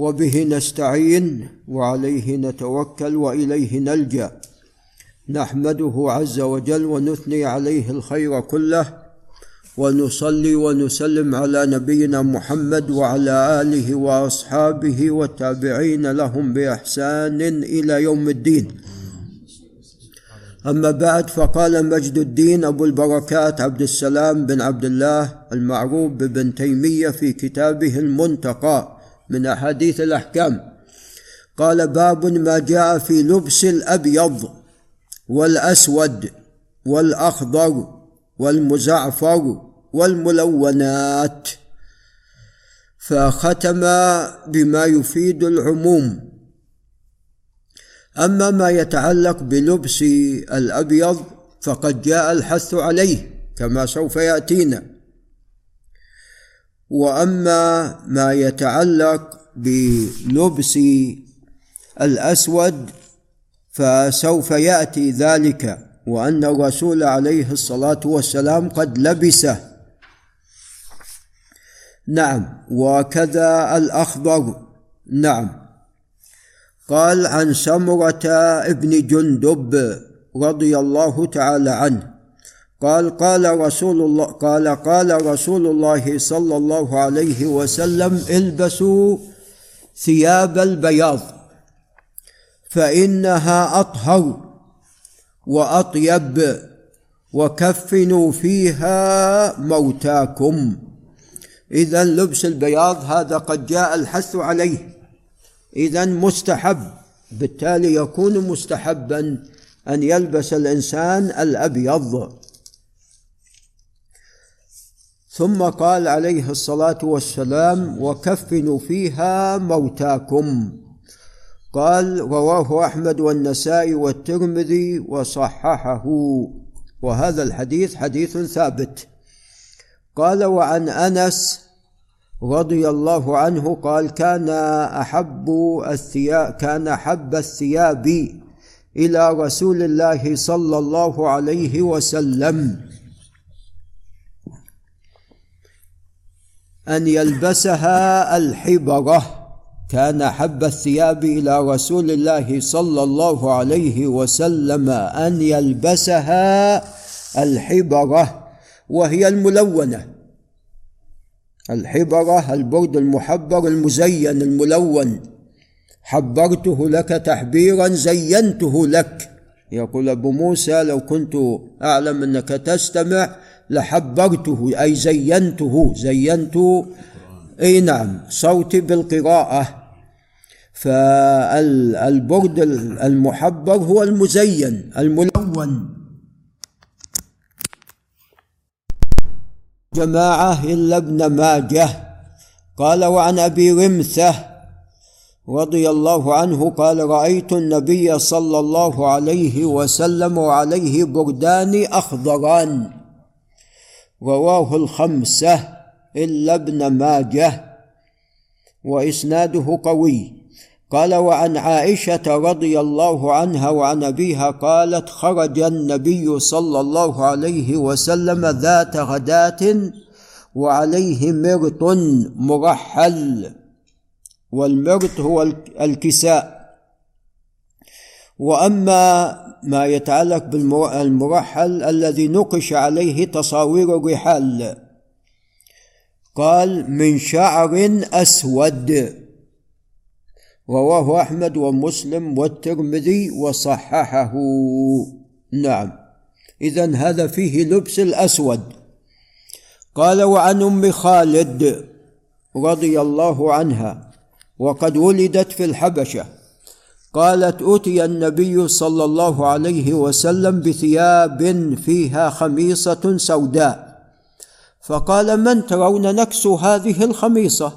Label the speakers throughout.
Speaker 1: وبه نستعين وعليه نتوكل وإليه نلجأ. نحمده عز وجل ونثني عليه الخير كله ونصلي ونسلم على نبينا محمد وعلى آله وأصحابه والتابعين لهم بإحسان إلى يوم الدين. أما بعد فقال مجد الدين أبو البركات عبد السلام بن عبد الله المعروف بابن تيمية في كتابه المنتقى. من أحاديث الأحكام. قال باب ما جاء في لبس الأبيض والأسود والأخضر والمزعفر والملونات. فختم بما يفيد العموم. أما ما يتعلق بلبس الأبيض فقد جاء الحث عليه كما سوف يأتينا. وأما ما يتعلق بلبس الأسود فسوف يأتي ذلك وأن الرسول عليه الصلاة والسلام قد لبسه. نعم وكذا الأخضر. نعم. قال عن سمرة ابن جندب رضي الله تعالى عنه قال قال رسول الله قال قال رسول الله صلى الله عليه وسلم البسوا ثياب البياض فإنها أطهر وأطيب وكفنوا فيها موتاكم. اذا لبس البياض هذا قد جاء الحث عليه. اذا مستحب بالتالي يكون مستحبا أن يلبس الإنسان الأبيض. ثم قال عليه الصلاة والسلام وكفنوا فيها موتاكم. قال رواه أحمد والنسائي والترمذي وصححه. وهذا الحديث حديث ثابت. قال وعن أنس رضي الله عنه قال كان أحب الثياب كان أحب الثياب إلى رسول الله صلى الله عليه وسلم. أن يلبسها الحبرة. كان أحب الثياب إلى رسول الله صلى الله عليه وسلم أن يلبسها الحبرة وهي الملونة. الحبرة البرد المحبر المزين الملون. حبرته لك تحبيرا زينته لك. يقول أبو موسى لو كنت أعلم أنك تستمع لحبرته أي زينته زينت. إي نعم صوتي بالقراءة. فالبرد المحبر هو المزين الملون. جماعة إلا ابن ماجه. قال وعن أبي رمثة رضي الله عنه قال رأيت النبي صلى الله عليه وسلم وعليه بردان أخضران رواه الخمسة إلا ابن ماجه وإسناده قوي. قال وعن عائشة رضي الله عنها وعن أبيها قالت خرج النبي صلى الله عليه وسلم ذات غداة وعليه مرط مرحل. والمرط هو الكساء. وأما ما يتعلق بالمرحل الذي نقش عليه تصاوير الرحال. قال من شعر أسود. رواه أحمد ومسلم والترمذي وصححه. نعم. اذا هذا فيه لبس الأسود. قال وعن أم خالد رضي الله عنها. وقد ولدت في الحبشة. قالت اتي النبي صلى الله عليه وسلم بثياب فيها خميصة سوداء. فقال من ترون نكسو هذه الخميصة؟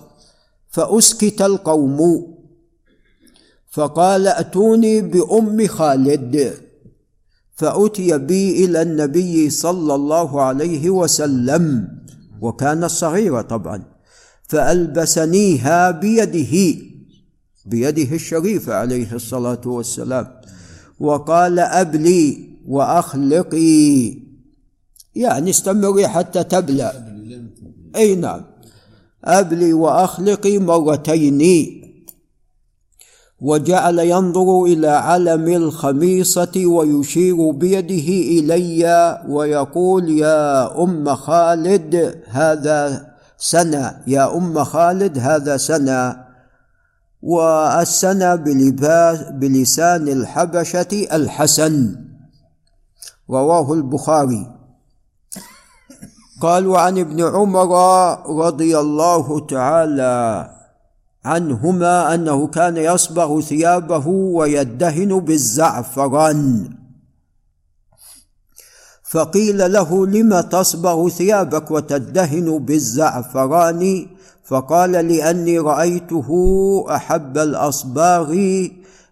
Speaker 1: فأسكت القوم. فقال أتوني بأم خالد. فأتي بي إلى النبي صلى الله عليه وسلم. وكانت صغيره طبعا. فألبسنيها بيده بيده الشريفة عليه الصلاة والسلام. وقال أبلي وأخلقي. يعني استمري حتى تبلى. أي نعم. أبلي وأخلقي مرتين. وجعل ينظر إلى علم الخميصة ويشير بيده إلي ويقول يا أم خالد هذا سنى يا أم خالد هذا سنى والسنى بلسان الحبشة الحسن. رواه البخاري. قال وعن ابن عمر رضي الله تعالى عنهما أنه كان يصبغ ثيابه ويدهن بالزعفران. فقيل له لم تصبغ ثيابك وتدهن بالزعفران؟ فقال لأني رأيته أحب الأصباغ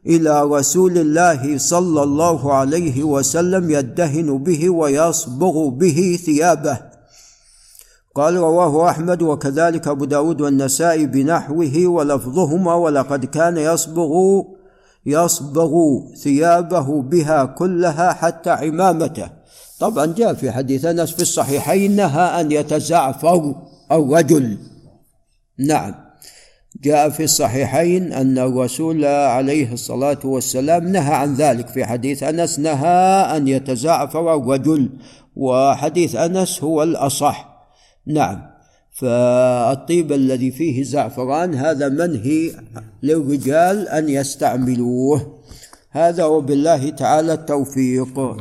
Speaker 1: إلى رسول الله صلى الله عليه وسلم يدهن به ويصبغ به ثيابه. قال رواه أحمد وكذلك أبو داود والنسائي بنحوه ولفظهما ولقد كان يصبغ يصبغ ثيابه بها كلها حتى عمامته. طبعا جاء في حديث أنس في الصحيحين نهى أن يتزعفر الرجل نعم. جاء في الصحيحين أن الرسول عليه الصلاة والسلام نهى عن ذلك. في حديث أنس نهى أن يتزعفر الرجل وحديث أنس هو الأصح. نعم. فالطيب الذي فيه زعفران هذا منهي للرجال أن يستعملوه. هذا وبالله تعالى التوفيق.